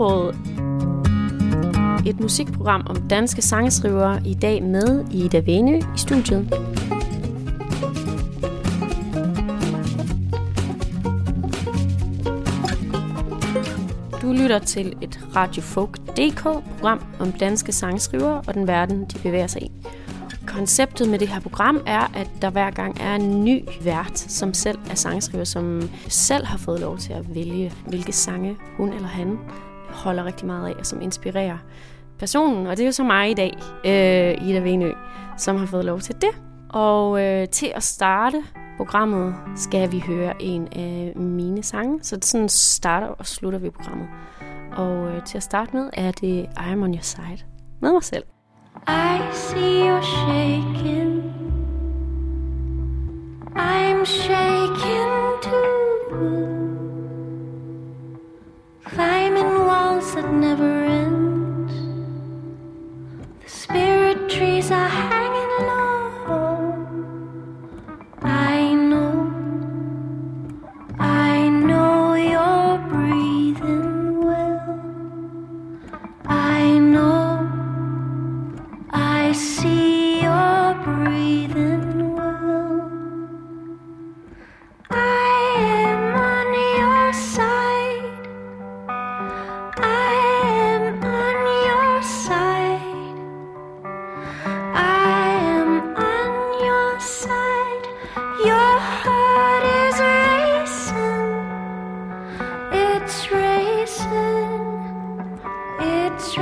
Sproget. Et musikprogram om danske sangskrivere i dag med Ida Venø i studiet. Du lytter til et Radio Folk DK program om danske sangskrivere og den verden, de bevæger sig i. Konceptet med det her program er, at der hver gang er en ny vært, som selv er sangskriver, som selv har fået lov til at vælge, hvilke sange hun eller han holder rigtig meget af, og som inspirerer personen. Og det er jo så mig i dag, øh, Ida Venø, som har fået lov til det. Og øh, til at starte programmet skal vi høre en af mine sange. Så det sådan starter og slutter vi programmet. Og øh, til at starte med er det I Am On Your Side med mig selv. I see you shaking. I'm shaking too. Climbing walls that never end. The spirit trees are hanging low. I know, I know you're breathing well. I know. I see It's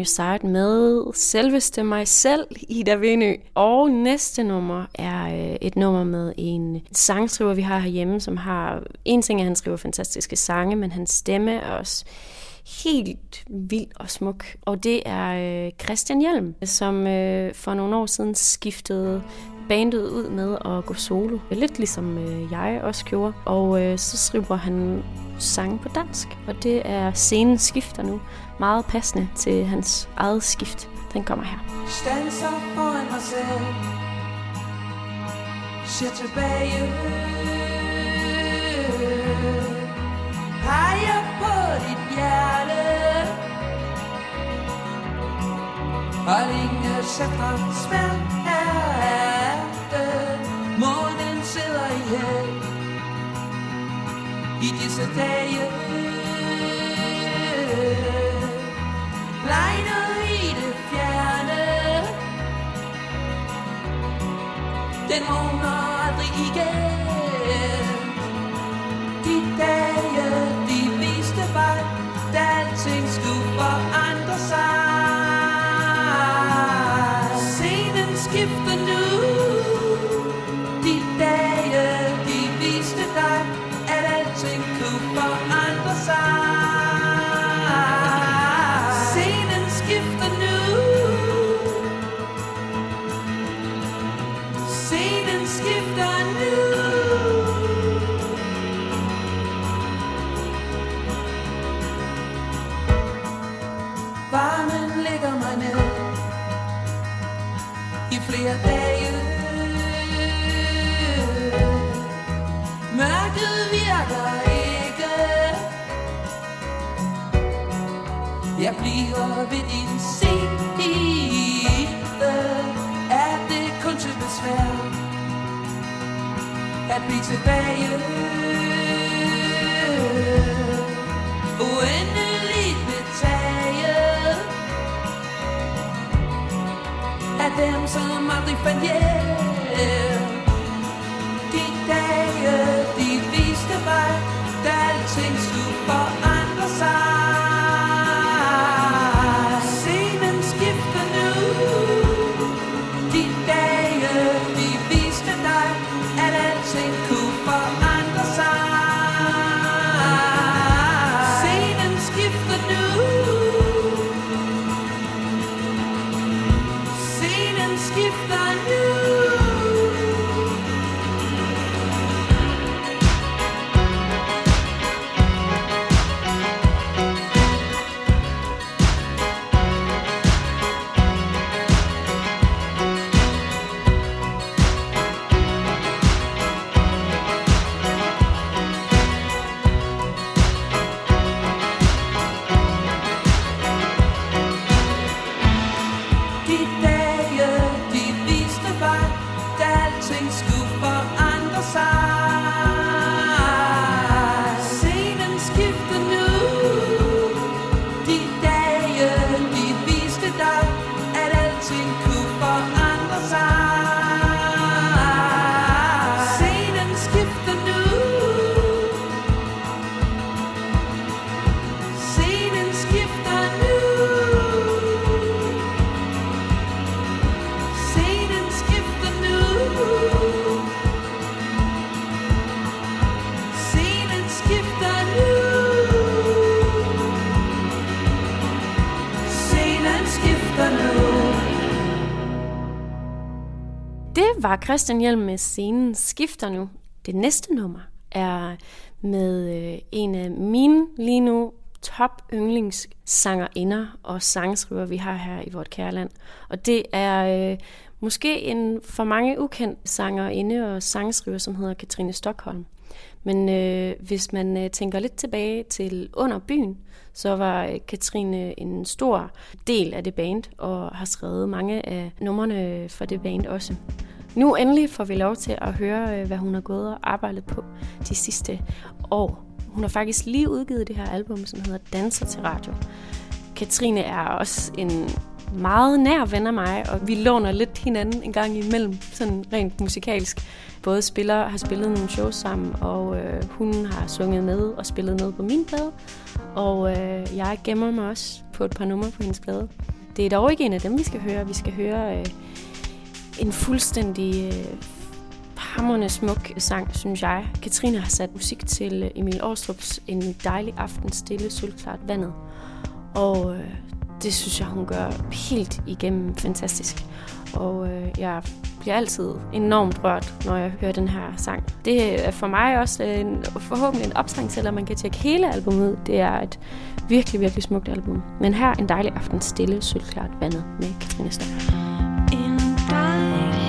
jo starte med selveste mig selv, Ida Venø. Og næste nummer er øh, et nummer med en sangskriver, vi har herhjemme, som har... En ting er, at han skriver fantastiske sange, men hans stemme er også helt vild og smuk. Og det er øh, Christian Hjelm, som øh, for nogle år siden skiftede bandet ud med at gå solo. Lidt ligesom øh, jeg også gjorde. Og øh, så skriver han sange på dansk. Og det er scenen skifter nu. Meget passende til hans eget skift. Den kommer her. Stanser foran mig selv. Ser tilbage. Peger på dit hjerte. Og længe sætter smerte Månen sidder i hel I disse dage. Blegnet i det fjerne. Den vågner aldrig igen. De dage, de viste vej Da alting skulle forandre sig. Ved din side Er det kun til besvær At blive tilbage? Uendeligt betage Af dem som aldrig fandt hjælp var Christian Hjelm med scenen Skifter nu. Det næste nummer er med øh, en af mine lige nu top yndlingssangerinder og sangskriver, vi har her i vort kærland. Og det er øh, måske en for mange ukendt sangerinde og sangskriver, som hedder Katrine Stockholm. Men øh, hvis man øh, tænker lidt tilbage til under byen, så var øh, Katrine en stor del af det band, og har skrevet mange af numrene for det band også. Nu endelig får vi lov til at høre, øh, hvad hun har gået og arbejdet på de sidste år. Hun har faktisk lige udgivet det her album, som hedder Danser til Radio. Katrine er også en meget nær ven af mig, og vi låner lidt hinanden en gang imellem, sådan rent musikalsk. Både spiller har spillet nogle shows sammen, og øh, hun har sunget med og spillet med på min plade. Og øh, jeg gemmer mig også på et par numre på hendes plade. Det er dog ikke en af dem, vi skal høre. Vi skal høre øh, en fuldstændig øh, hammerne hammerende smuk sang, synes jeg. Katrine har sat musik til øh, Emil Aarstrups En dejlig aften stille, sølvklart vandet. Og øh, det synes jeg, hun gør helt igennem fantastisk. Og øh, jeg bliver altid enormt rørt, når jeg hører den her sang. Det er for mig også en, forhåbentlig en opsang selvom man kan tjekke hele albumet ud. Det er et virkelig, virkelig smukt album. Men her en dejlig aften stille, sølvklart vandet med Katrine Stockholm. En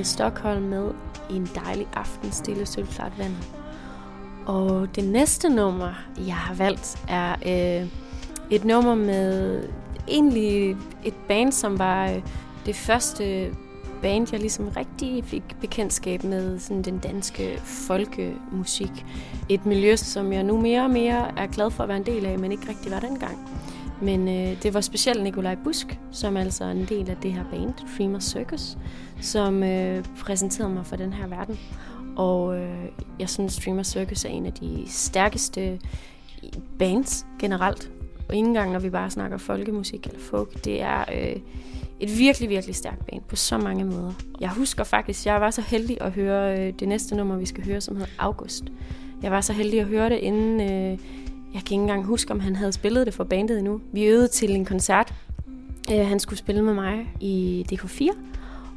var Stockholm med en dejlig aften stille sølvklart vand. Og det næste nummer, jeg har valgt, er øh, et nummer med egentlig et band, som var øh, det første band, jeg ligesom rigtig fik bekendtskab med sådan den danske folkemusik. Et miljø, som jeg nu mere og mere er glad for at være en del af, men ikke rigtig var dengang. Men øh, det var specielt Nikolaj Busk, som altså er en del af det her band, Dreamer Circus, som øh, præsenterede mig for den her verden. Og øh, jeg synes, Dreamer Circus er en af de stærkeste bands generelt. Og ikke engang, når vi bare snakker folkemusik eller folk, det er øh, et virkelig, virkelig stærkt band på så mange måder. Jeg husker faktisk, jeg var så heldig at høre øh, det næste nummer, vi skal høre, som hedder August. Jeg var så heldig at høre det, inden øh, jeg kan ikke engang huske, om han havde spillet det for bandet endnu. Vi øvede til en koncert. Øh, han skulle spille med mig i DK4.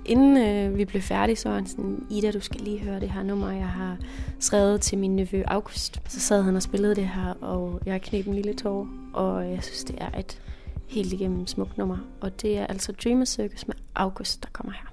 Inden øh, vi blev færdige, så var han sådan, Ida, du skal lige høre det her nummer, jeg har skrevet til min nevø August. Så sad han og spillede det her, og jeg knep en lille tår, og jeg synes, det er et helt igennem smukt nummer. Og det er altså Dreamer Circus med August, der kommer her.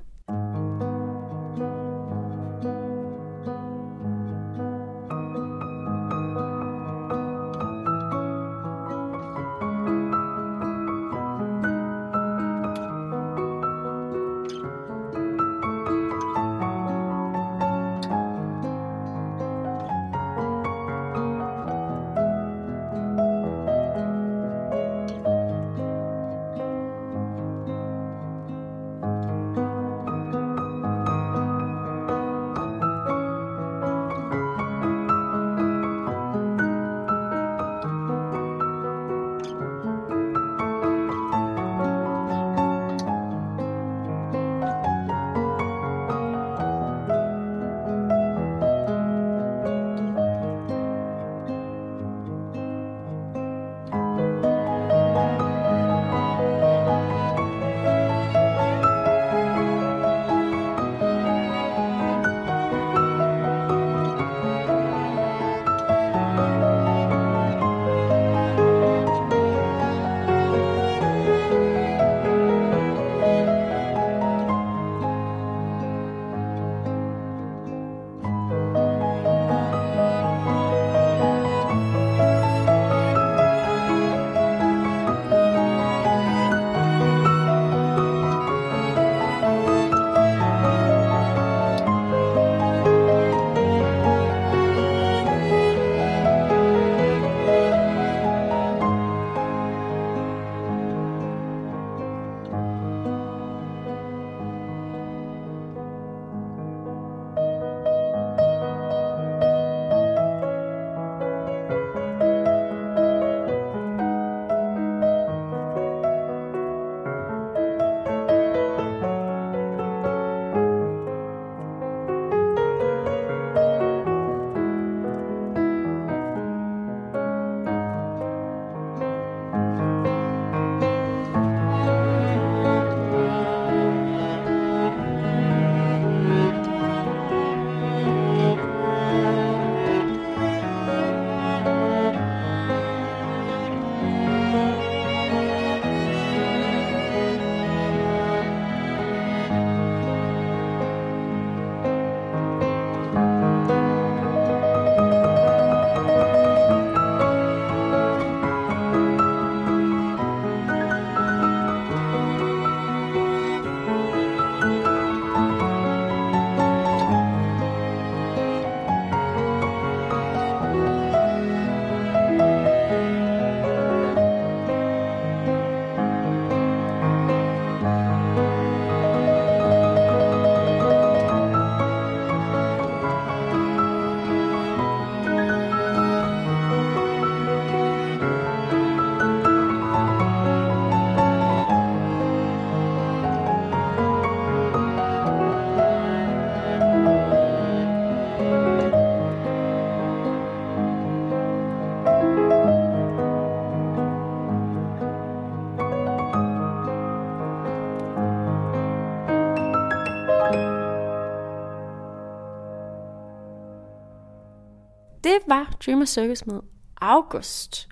Var Dreamer Circus med August.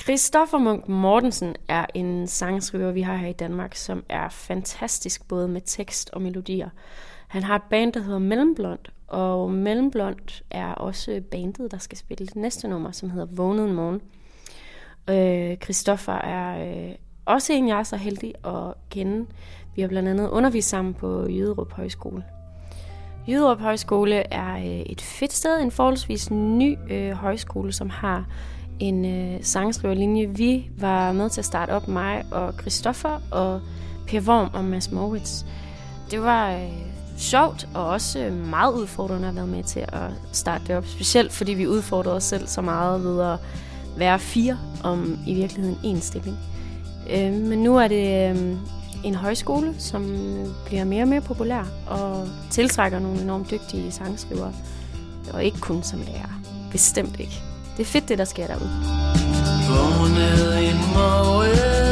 Christoffer Munk Mortensen er en sangskriver, vi har her i Danmark, som er fantastisk både med tekst og melodier. Han har et band, der hedder Mellemblond, og Mellemblond er også bandet, der skal spille det næste nummer, som hedder Vågnet en morgen. Øh, Christoffer er øh, også en, jeg er så heldig at kende. Vi har blandt andet undervist sammen på Jyderup Højskole. Jyderup Højskole er øh, et fedt sted, en forholdsvis ny øh, højskole, som har en øh, sangskriverlinje. Vi var med til at starte op, mig og Christoffer og Per Worm og Mads Moritz. Det var øh, sjovt og også meget udfordrende at være med til at starte det op. Specielt fordi vi udfordrede os selv så meget ved at være fire om i virkeligheden én stilling. Øh, men nu er det øh, en højskole, som bliver mere og mere populær og tiltrækker nogle enormt dygtige sangskrivere. Og ikke kun som lærer. Bestemt ikke. Det er fedt, det der sker derude. Vågnede en morgen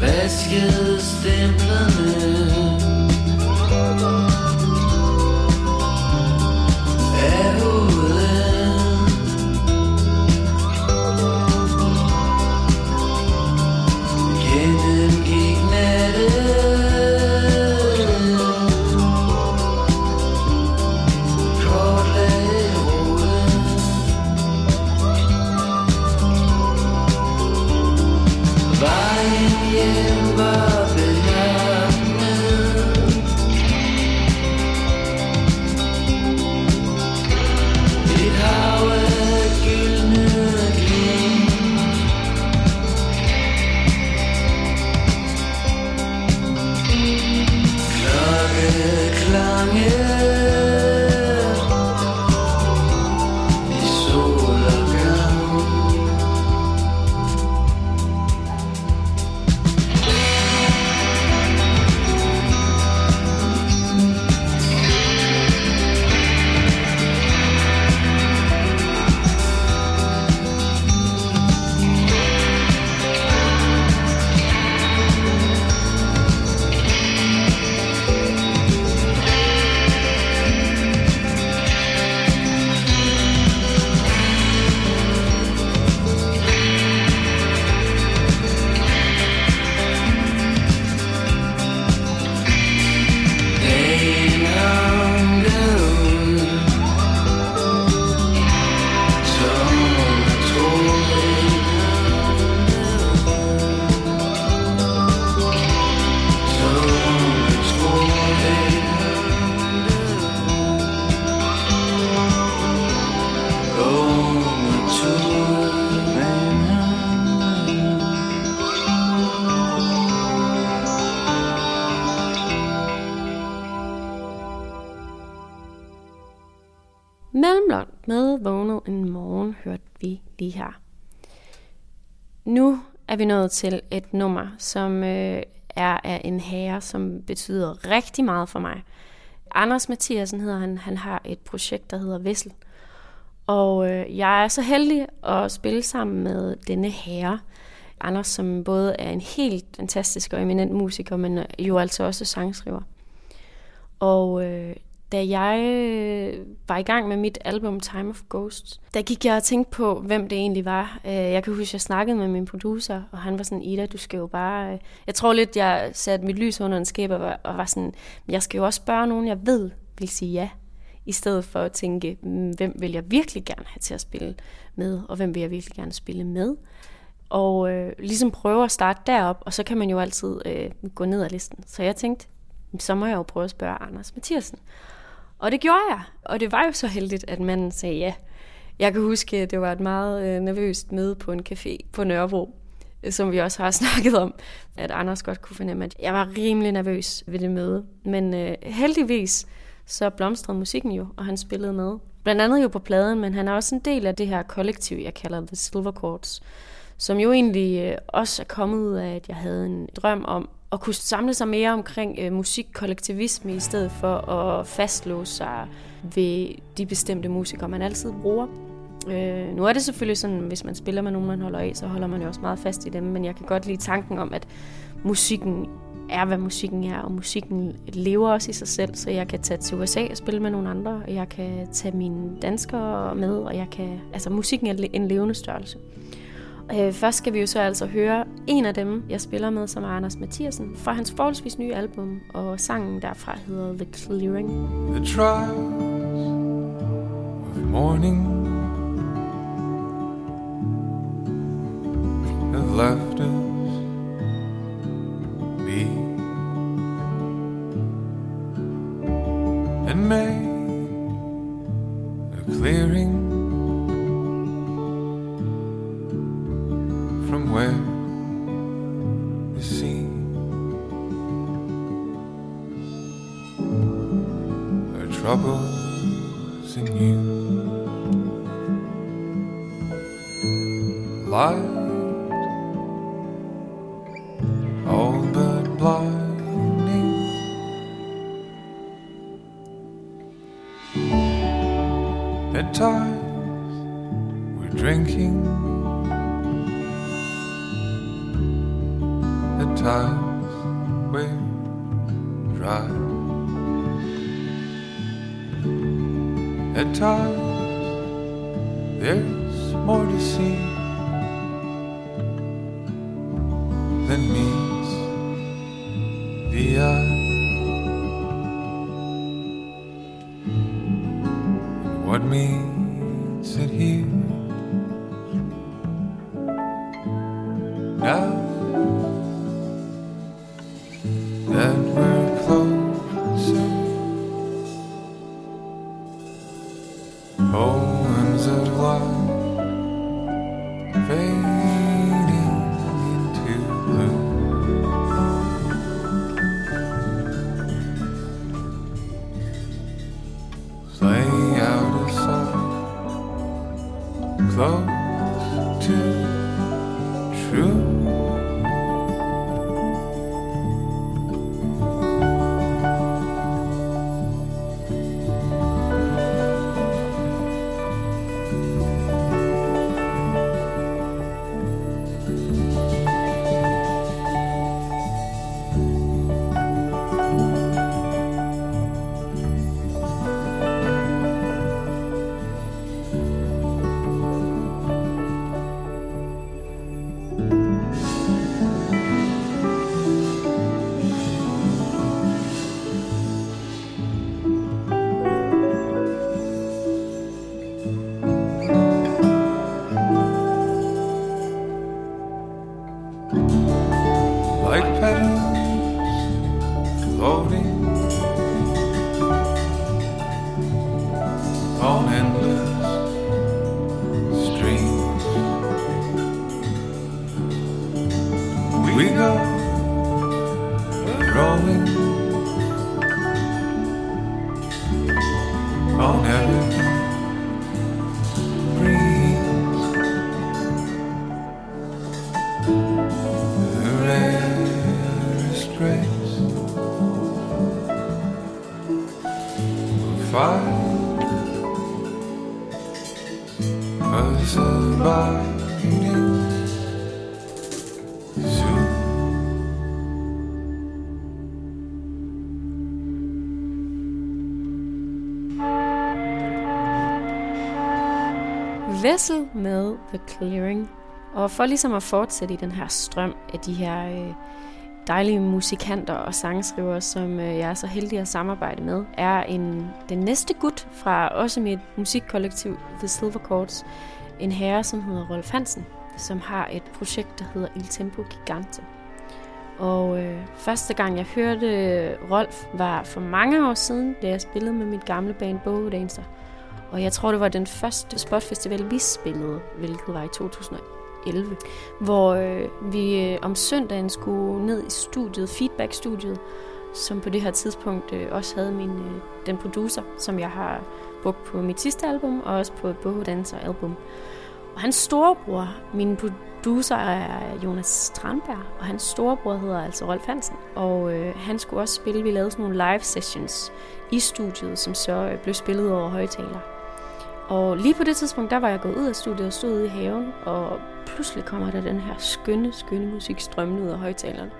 Vaskede stemplerne. Er vi nået til et nummer, som øh, er af en herre, som betyder rigtig meget for mig. Anders Mathiasen hedder han. Han har et projekt, der hedder Vessel. Og øh, jeg er så heldig at spille sammen med denne herre. Anders, som både er en helt fantastisk og eminent musiker, men jo altså også sangskriver. Og øh, da jeg øh, var i gang med mit album Time of Ghosts, der gik jeg og tænkte på, hvem det egentlig var. Øh, jeg kan huske, at jeg snakkede med min producer, og han var sådan, Ida, du skal jo bare... Øh. Jeg tror lidt, jeg satte mit lys under en skæb og var, sådan, jeg skal jo også spørge nogen, jeg ved vil sige ja, i stedet for at tænke, mm, hvem vil jeg virkelig gerne have til at spille med, og hvem vil jeg virkelig gerne spille med. og øh, ligesom prøve at starte derop, og så kan man jo altid øh, gå ned ad listen. Så jeg tænkte, mm, så må jeg jo prøve at spørge Anders Mathiasen. Og det gjorde jeg, og det var jo så heldigt, at manden sagde ja. Jeg kan huske, at det var et meget øh, nervøst møde på en café på Nørrebro, øh, som vi også har snakket om, at Anders godt kunne fornemme, at jeg var rimelig nervøs ved det møde. Men øh, heldigvis så blomstrede musikken jo, og han spillede med. Blandt andet jo på pladen, men han er også en del af det her kollektiv, jeg kalder The Silver Chords, som jo egentlig øh, også er kommet ud af, at jeg havde en drøm om at kunne samle sig mere omkring øh, musikkollektivisme, i stedet for at fastlåse sig ved de bestemte musikere, man altid bruger. Øh, nu er det selvfølgelig sådan, hvis man spiller med nogen, man holder af, så holder man jo også meget fast i dem, men jeg kan godt lide tanken om, at musikken er, hvad musikken er, og musikken lever også i sig selv, så jeg kan tage til USA og spille med nogle andre, og jeg kan tage mine danskere med, og jeg kan, altså musikken er en levende størrelse. Øh, Øh, først skal vi jo så altså høre en af dem, jeg spiller med, som er Anders Mathiasen, fra hans forholdsvis nye album, og sangen derfra hedder The Clearing. The trials of morning have left us poems of life Vessel med The Clearing. Og for ligesom at fortsætte i den her strøm af de her øh, dejlige musikanter og sangskrivere, som øh, jeg er så heldig at samarbejde med, er en den næste gut fra også mit musikkollektiv The Silver Chords, en herre, som hedder Rolf Hansen. som har et projekt, der hedder Il Tempo Gigante. Og øh, første gang jeg hørte Rolf var for mange år siden, da jeg spillede med mit gamle band Bogdanser. Dancer. Og jeg tror, det var den første spotfestival, vi spillede, hvilket var i 2011, hvor øh, vi øh, om søndagen skulle ned i studiet, feedback-studiet, som på det her tidspunkt øh, også havde min, øh, den producer, som jeg har brugt på mit sidste album, og også på et Boho Dancer album. Og hans storebror, min producer er Jonas Strandberg, og hans storebror hedder altså Rolf Hansen. Og øh, han skulle også spille, vi lavede sådan nogle live sessions i studiet, som så øh, blev spillet over højtaler. Og lige på det tidspunkt, der var jeg gået ud af studiet og stod ude i haven, og pludselig kommer der den her skønne, skønne musik strømmende ud af højtalerne.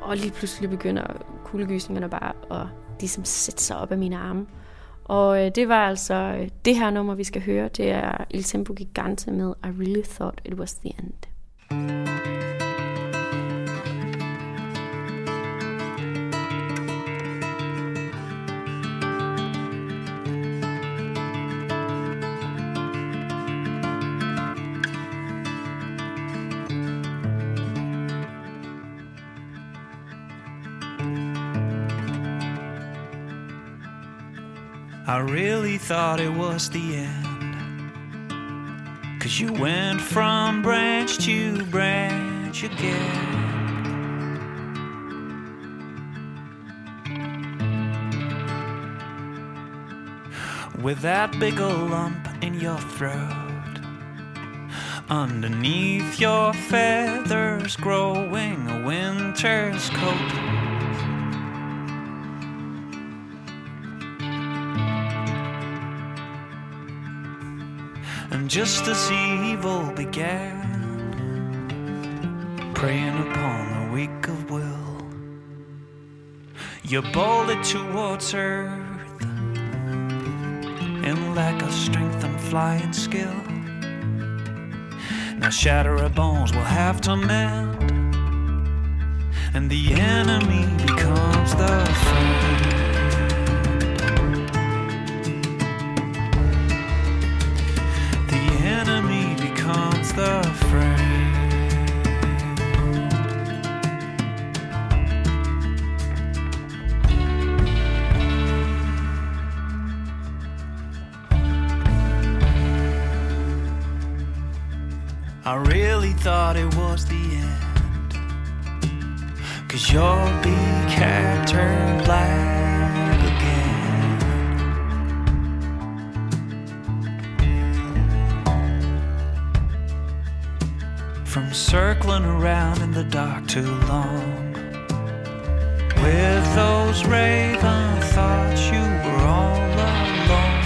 Og lige pludselig begynder kuldegysningerne bare at ligesom sætte sig op af mine arme. Og øh, det var altså øh, det her nummer, vi skal høre. Det er Il Tempo Gigante med I Really Thought It Was The End. I really thought it was the end. Cause you went from branch to branch again. With that big ol' lump in your throat. Underneath your feathers growing a winter's coat. Just as evil began, preying upon the weak of will, you bolted towards earth in lack of strength and flying skill. Now shatter our bones we'll have to mend, and the enemy becomes the friend. The. I really thought it was the end. Cause your big cat turned black circling around in the dark too long. With those raven thoughts, you were all alone.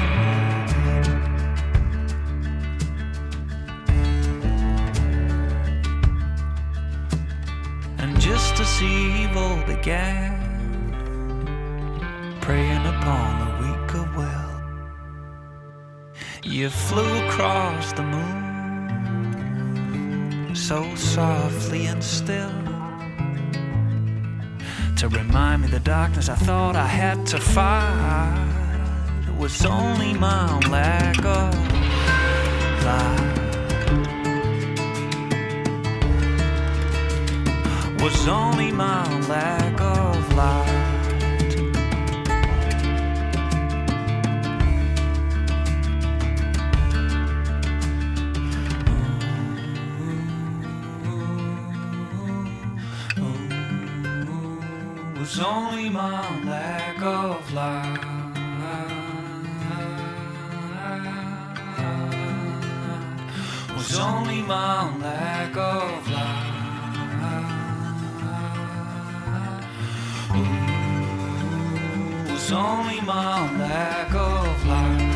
And just as evil began, preying upon the weak of will, you flew across the moon so softly and still to remind me the darkness I thought I had to fight was only my own lack of light. was only my lack of light. Was only my lack of light. Was only my lack of light. was only my lack of light.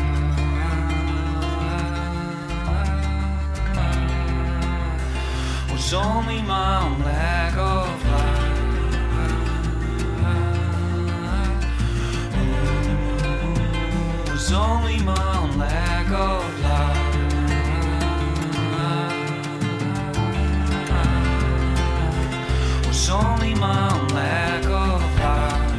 Was only my lack of was only my own lack of love. Only my own lack of love.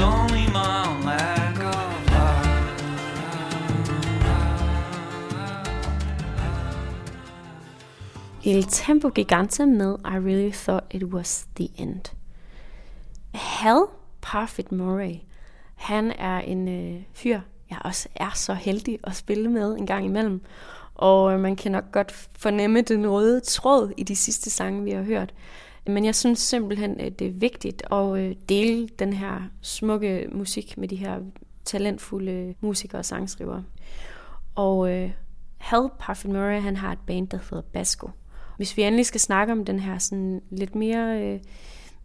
Only my own lack of love. Il Tempo Gigante med I Really Thought It Was The End. Hal Parfit Murray, han er en øh, fyr, jeg også er så heldig at spille med en gang imellem. Og øh, man kan nok godt fornemme den røde tråd i de sidste sange, vi har hørt. Men jeg synes simpelthen, at det er vigtigt at øh, dele den her smukke musik med de her talentfulde musikere og sangskrivere. Og øh, Hal Parfit Murray, han har et band, der hedder Basco. Hvis vi endelig skal snakke om den her sådan lidt mere... Øh,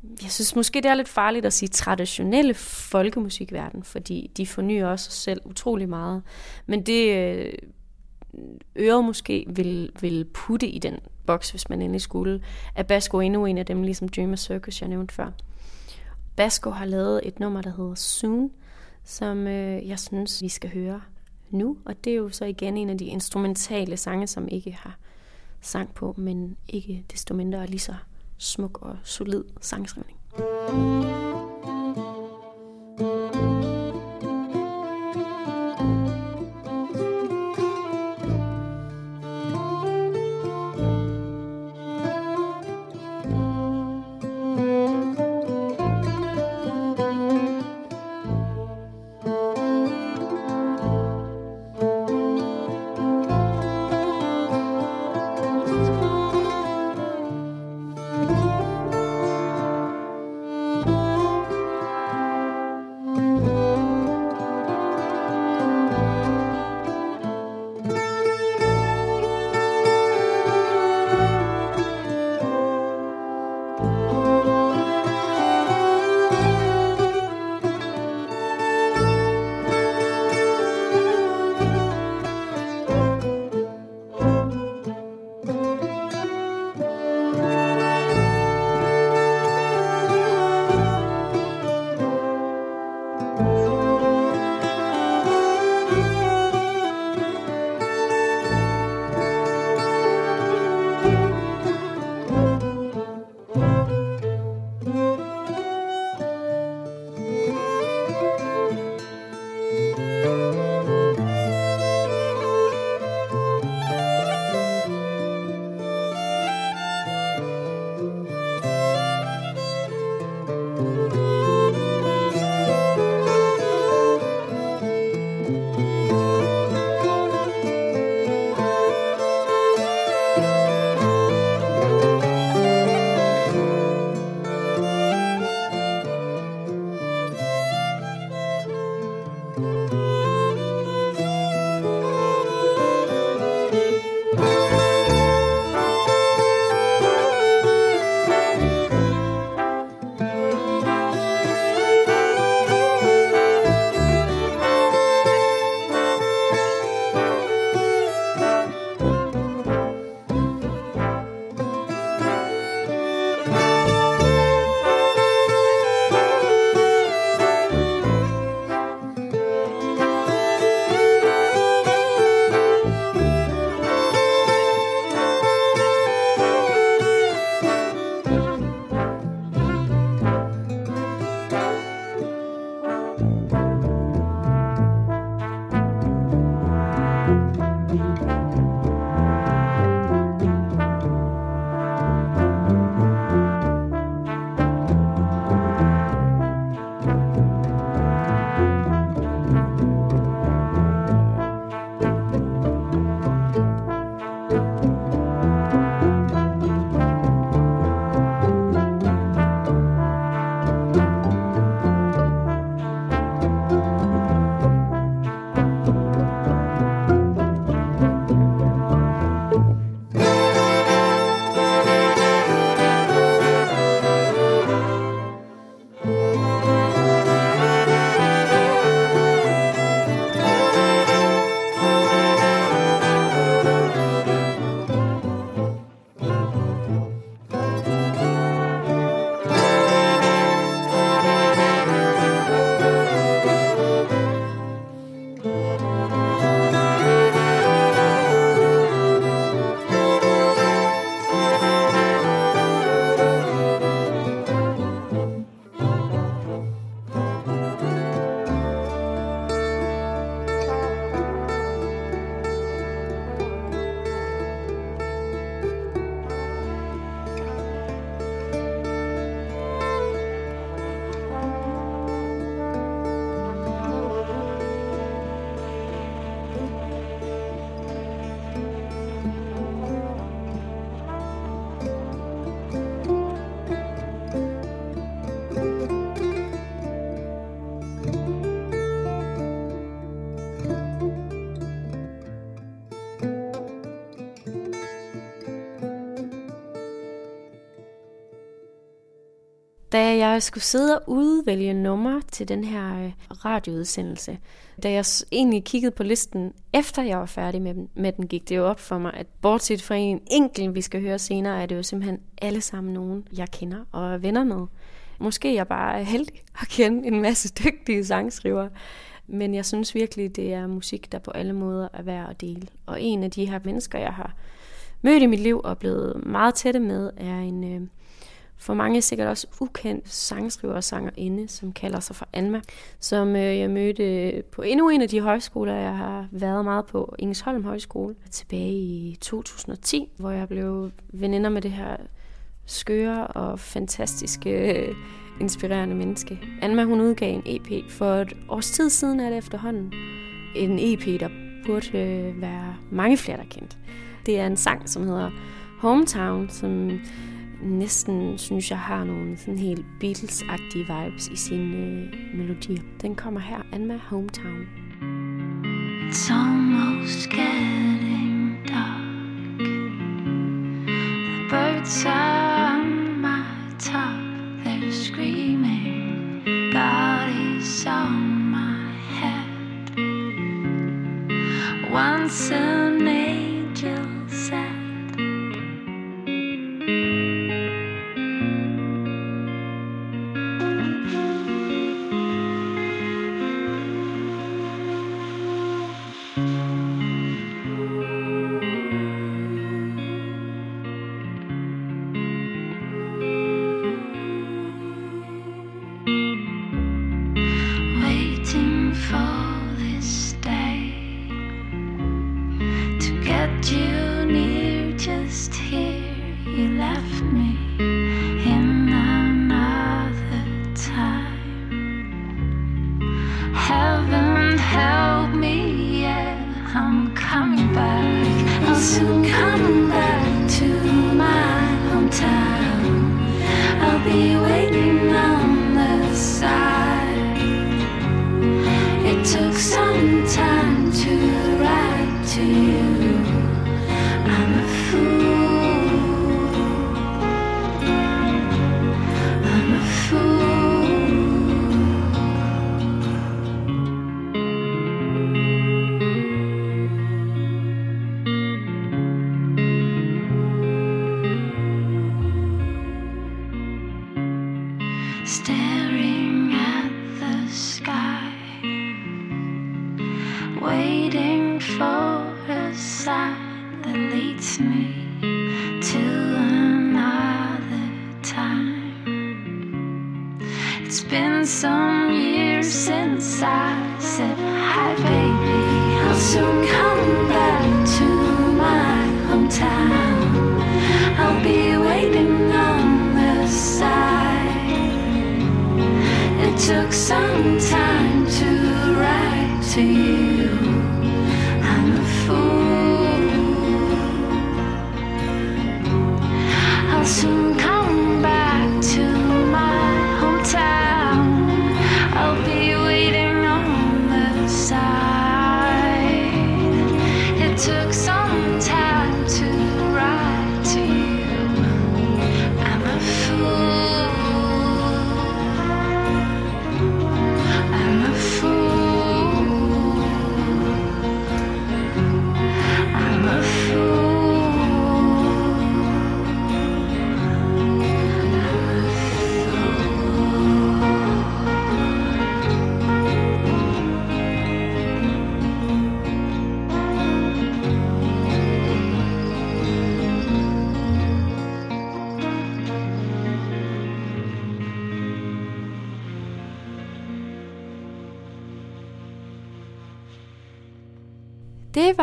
jeg synes måske, det er lidt farligt at sige traditionelle folkemusikverden, fordi de fornyer også sig selv utrolig meget. Men det øh, øret måske vil, vil putte i den boks, hvis man endelig skulle, er Basco endnu en af dem, ligesom Dreamer Circus, jeg nævnte før. Basco har lavet et nummer, der hedder Soon, som øh, jeg synes, vi skal høre nu. Og det er jo så igen en af de instrumentale sange, som ikke har sang på, men ikke desto mindre er lige så smuk og solid sangskrivning. Da jeg skulle sidde og udvælge nummer til den her øh, radioudsendelse, da jeg egentlig kiggede på listen, efter jeg var færdig med, den- med den, gik det jo op for mig, at bortset fra en enkelt, vi skal høre senere, er det jo simpelthen alle sammen nogen, jeg kender og er venner med. Måske er jeg bare er heldig at kende en masse dygtige sangskrivere, men jeg synes virkelig, det er musik, der på alle måder er værd at dele. Og en af de her mennesker, jeg har mødt i mit liv og blevet meget tætte med, er en øh, for mange sikkert også ukendt sangskriver og sangerinde, som kalder sig for Anma, som øh, jeg mødte øh, på endnu en af de højskoler, jeg har været meget på, Ingesholm Højskole, tilbage i 2010, hvor jeg blev veninder med det her skøre og fantastiske, øh, inspirerende menneske. Anma, hun udgav en EP for et års tid siden er det efterhånden. En EP, der burde øh, være mange flere, der kendt. Det er en sang, som hedder Hometown, som næsten, synes jeg, har nogle sådan helt Beatles-agtige vibes i sine øh, melodier. Den kommer her, Anma Hometown. It's almost getting dark. The birds are on my top, they're screaming. God is on my head. Once a waiting on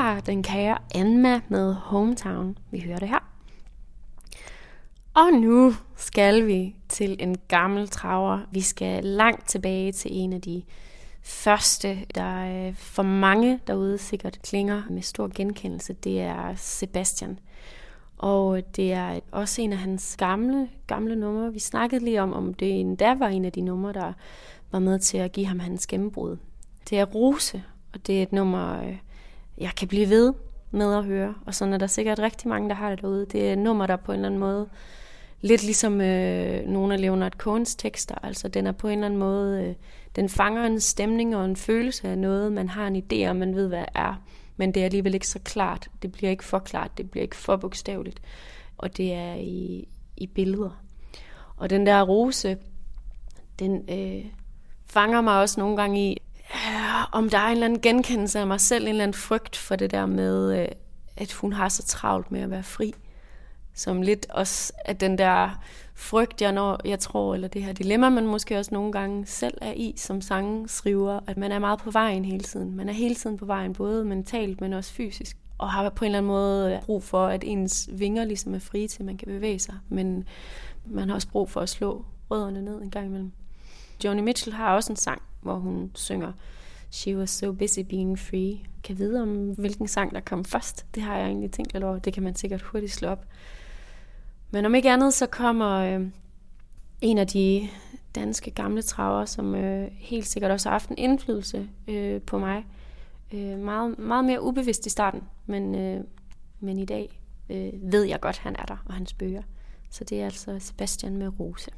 var den kære Anma med Hometown, vi hører det her. Og nu skal vi til en gammel traver. Vi skal langt tilbage til en af de første, der øh, for mange derude sikkert klinger med stor genkendelse. Det er Sebastian. Og det er også en af hans gamle, gamle numre. Vi snakkede lige om, om det endda var en af de numre, der var med til at give ham hans gennembrud. Det er Rose, og det er et nummer, øh, jeg kan blive ved med at høre. Og sådan er der sikkert rigtig mange, der har det derude. Det er nummer, der på en eller anden måde lidt ligesom øh, nogle af Leonard Cohens tekster. Altså den er på en eller anden måde, øh, den fanger en stemning og en følelse af noget, man har en idé om, man ved, hvad det er. Men det er alligevel ikke så klart. Det bliver ikke for klart, det bliver ikke for bogstaveligt. Og det er i, i billeder. Og den der rose, den øh, fanger mig også nogle gange i, øh, om der er en eller anden genkendelse af mig selv, en eller anden frygt for det der med, øh, at hun har så travlt med at være fri. Som lidt også at den der frygt, jeg, når, jeg tror, eller det her dilemma, man måske også nogle gange selv er i som sangskriver, at man er meget på vejen hele tiden. Man er hele tiden på vejen, både mentalt, men også fysisk. Og har på en eller anden måde øh, brug for, at ens vinger ligesom er frie til, at man kan bevæge sig. Men man har også brug for at slå rødderne ned en gang imellem. Joni Mitchell har også en sang, hvor hun synger She was so busy being free. Kan vide om, hvilken sang, der kom først. Det har jeg egentlig tænkt lidt over. Det kan man sikkert hurtigt slå op. Men om ikke andet, så kommer øh, en af de danske gamle traver, som øh, helt sikkert også har haft en indflydelse øh, på mig. Øh, meget, meget mere ubevidst i starten, men, øh, men i dag øh, ved jeg godt, han er der, og han bøger. Så det er altså Sebastian med Rose.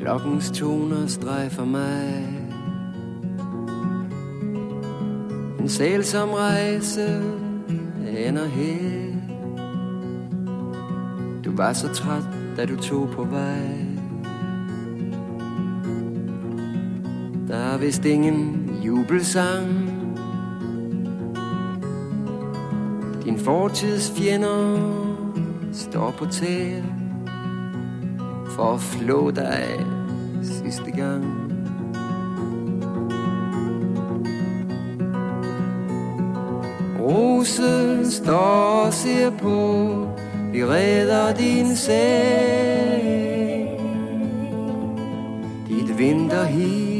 Klokkens toner strejfer mig. En sælsom rejse ender her. Du var så træt, da du tog på vej. Der er vist ingen jubelsang. Din fortids fjender står på tæer for at flå dig sidste gang. Rosen står og ser på, vi redder din sag. Dit vinterhit.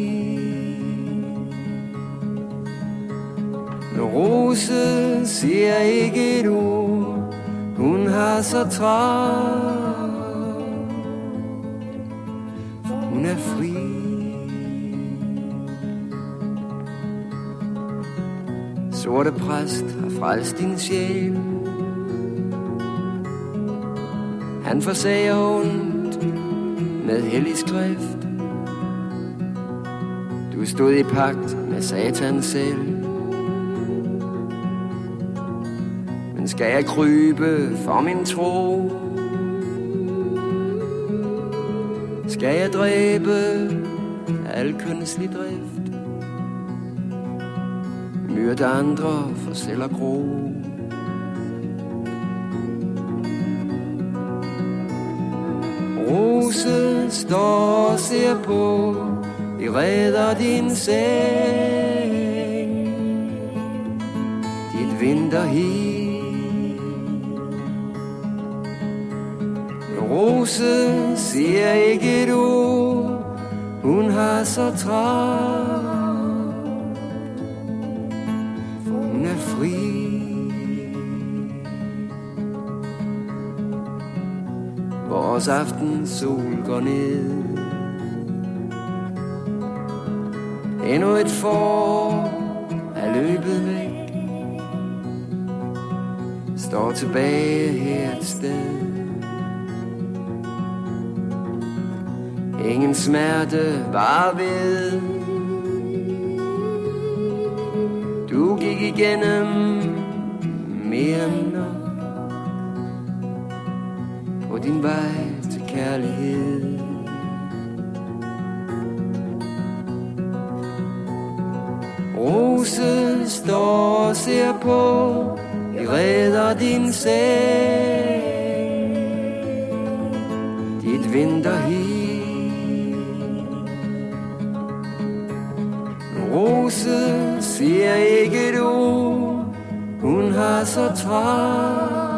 Men Rose siger ikke et ord, hun har så travlt. Hun er fri. Sorte præst har frelst din sjæl. Han forsager ondt med hellig skrift. Du stod i pagt med satan selv. Men skal jeg krybe for min tro? Skal jeg dræbe al kønslig drift? Myrde andre for selv at gro? Rose står og ser på Vi redder din seng. Dit vinterhit Rose siger ikke et ord Hun har så travlt. Hun er fri. Vores aften sol går ned. Endnu et forår er løbet væk. Står tilbage her et sted. Ingen smerte var ved. Du gik igennem mere end nok På din vej til kærlighed. Rose står og ser på Vi redder din sag. Siger ikke du, Hun har så travlt.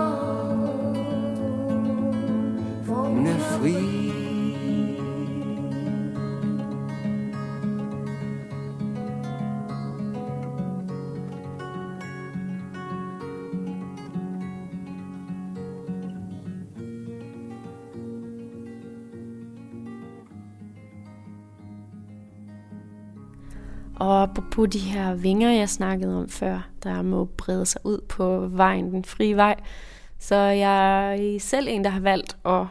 Apropos de her vinger, jeg snakkede om før, der må brede sig ud på vejen, den frie vej. Så jeg er selv en, der har valgt at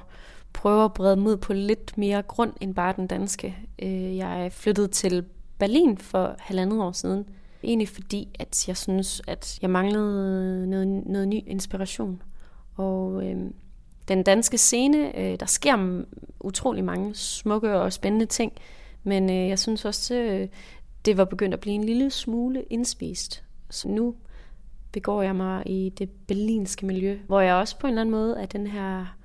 prøve at brede mig ud på lidt mere grund end bare den danske. Øh, jeg er flyttet til Berlin for halvandet år siden. Egentlig fordi, at jeg synes, at jeg manglede noget, noget ny inspiration. Og øh, den danske scene, øh, der sker utrolig mange smukke og spændende ting, men øh, jeg synes også, øh, det var begyndt at blive en lille smule indspist. Så nu begår jeg mig i det berlinske miljø, hvor jeg også på en eller anden måde er den her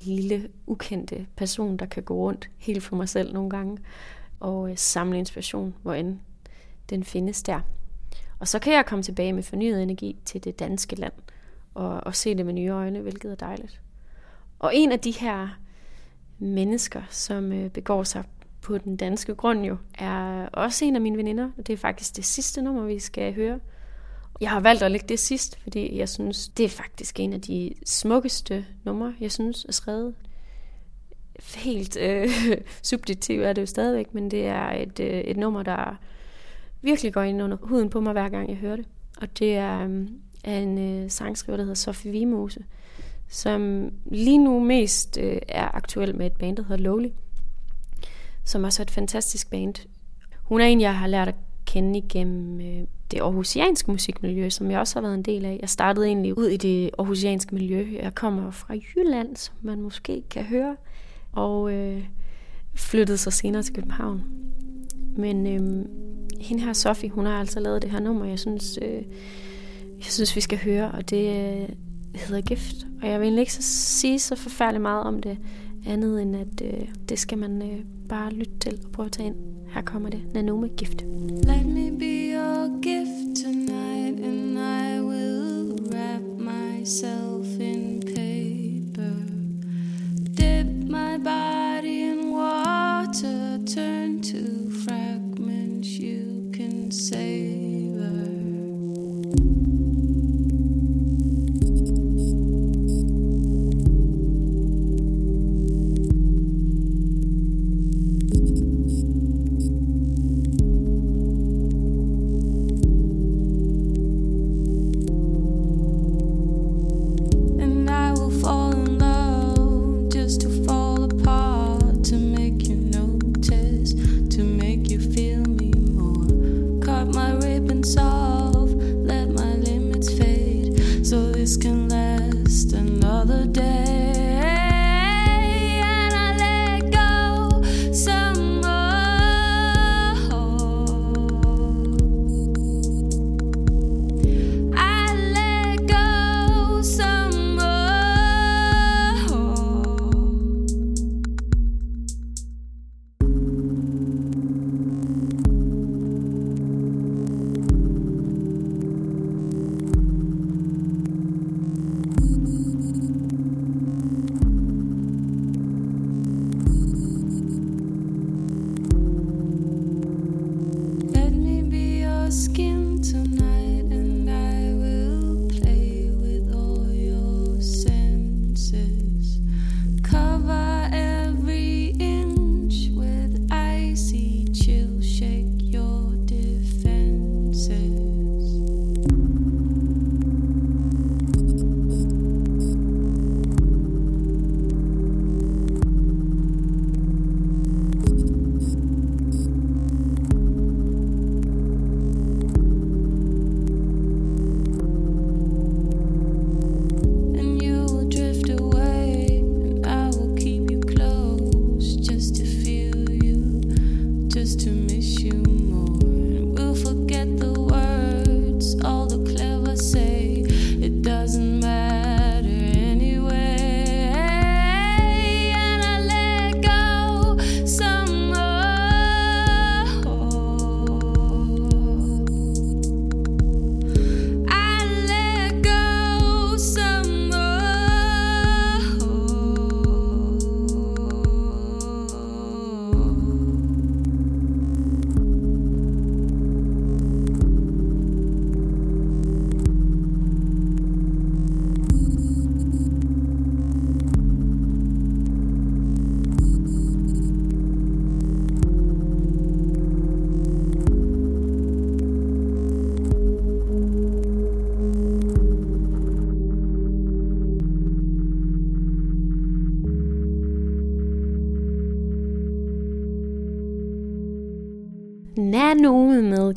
lille, ukendte person, der kan gå rundt helt for mig selv nogle gange, og øh, samle inspiration, hvor end den findes der. Og så kan jeg komme tilbage med fornyet energi til det danske land, og, og se det med nye øjne, hvilket er dejligt. Og en af de her mennesker, som øh, begår sig på den danske grund jo, er også en af mine veninder. Og det er faktisk det sidste nummer, vi skal høre. Jeg har valgt at lægge det sidst, fordi jeg synes, det er faktisk en af de smukkeste numre, jeg synes er skrevet. Helt øh, subjektivt er det jo stadigvæk, men det er et, øh, et nummer, der virkelig går ind under huden på mig, hver gang jeg hører det. Og det er øh, en øh, sangskriver, der hedder Sofie Vimose, som lige nu mest øh, er aktuel med et band, der hedder Lowly som også er et fantastisk band. Hun er en, jeg har lært at kende igennem øh, det aarhusianske musikmiljø, som jeg også har været en del af. Jeg startede egentlig ud i det aarhusianske miljø. Jeg kommer fra Jylland, som man måske kan høre, og øh, flyttede så senere til København. Men øh, hende her, Sofie, hun har altså lavet det her nummer, jeg synes, øh, jeg synes vi skal høre, og det øh, hedder Gift. Og jeg vil egentlig ikke så sige så forfærdeligt meget om det, andet end at øh, det skal man øh, bare lytte til og prøve at tage ind. Her kommer det. Nanome Gift. Let me be your gift tonight and I will wrap myself in paper. Dip my body in water, turn to fragments you can save.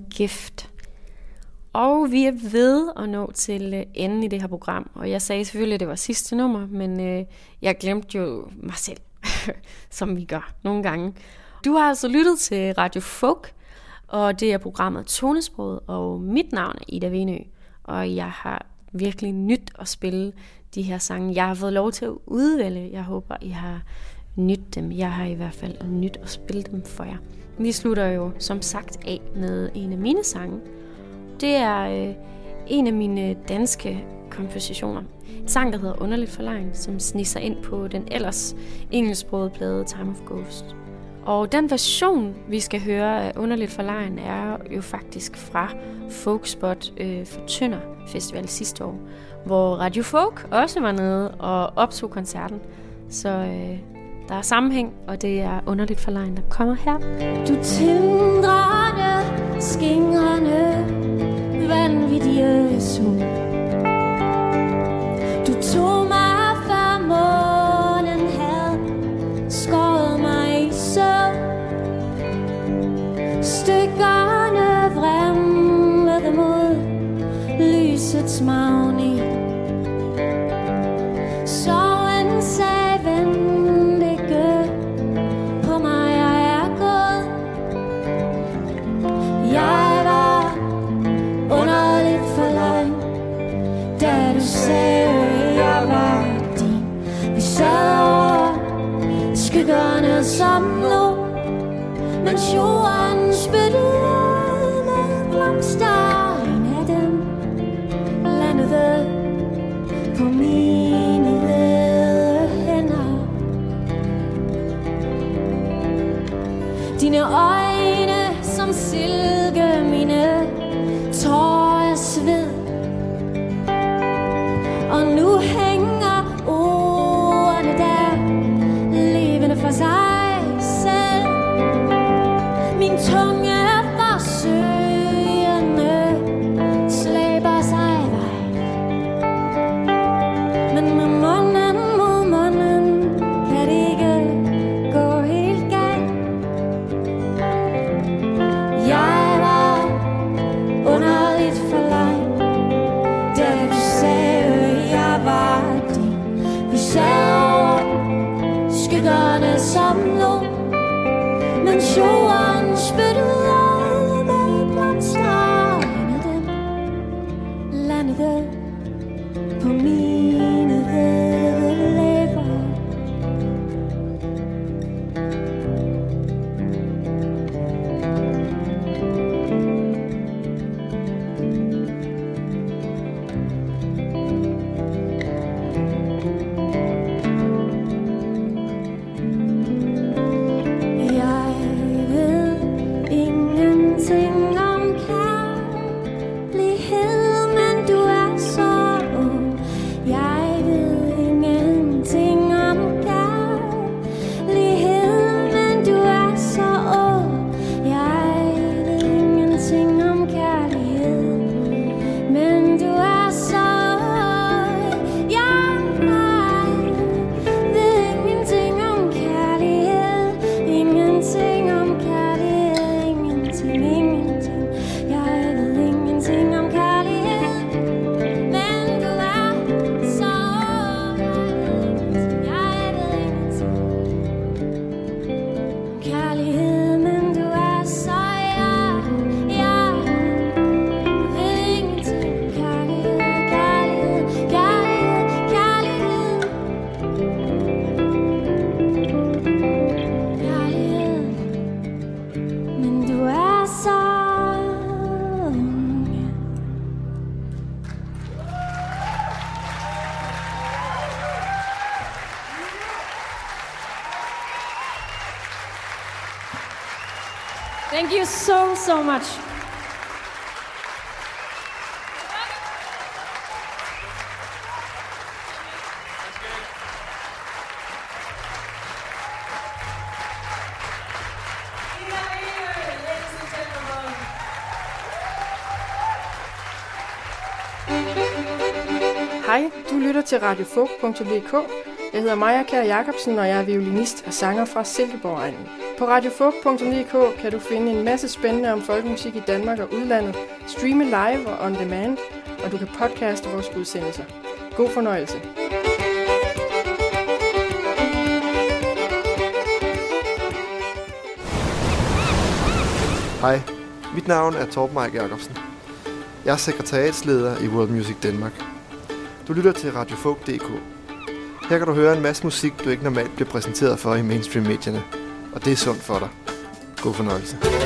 Gift. Og vi er ved at nå til øh, enden i det her program. Og jeg sagde selvfølgelig, at det var sidste nummer, men øh, jeg glemte jo mig selv, som vi gør nogle gange. Du har altså lyttet til Radio Folk, og det er programmet Tonesproget, og mit navn er Ida Venø. Og jeg har virkelig nyt at spille de her sange. Jeg har fået lov til at udvælge. Jeg håber, I har nyt dem. Jeg har i hvert fald nyt at spille dem for jer. Vi slutter jo som sagt af med en af mine sange. Det er øh, en af mine danske kompositioner. En sang, der hedder Underligt Forlegen, som snisser ind på den ellers engelsksprogede plade Time of Ghost. Og den version, vi skal høre af Underligt Forlegen, er jo faktisk fra Folkspot øh, for Tønder Festival sidste år, hvor Radio Folk også var nede og optog koncerten. Så øh, der er sammenhæng, og det er Underligt for lejen, der kommer her. Du tindrende, skingrende, vanvittige sol. Du tog mig før månen havde skåret mig i søvn. Stykkerne vrimlede mod lysets magnet. Sagde, jeg var din. Vi sad over skyggerne som nu mens jorden spyttede Thank you so, so much. Hej, du lytter til radiofog.dk. Jeg hedder Maja Kær Jacobsen, og jeg er violinist og sanger fra Silkeborg-egnen. På radiofugt.dk kan du finde en masse spændende om folkemusik i Danmark og udlandet, streame live og on demand, og du kan podcaste vores udsendelser. God fornøjelse. Hej, mit navn er Torben Mike Jacobsen. Jeg er sekretariatsleder i World Music Danmark. Du lytter til radiofolk.dk. Her kan du høre en masse musik, du ikke normalt bliver præsenteret for i mainstream-medierne. Og det er sundt for dig. God fornøjelse.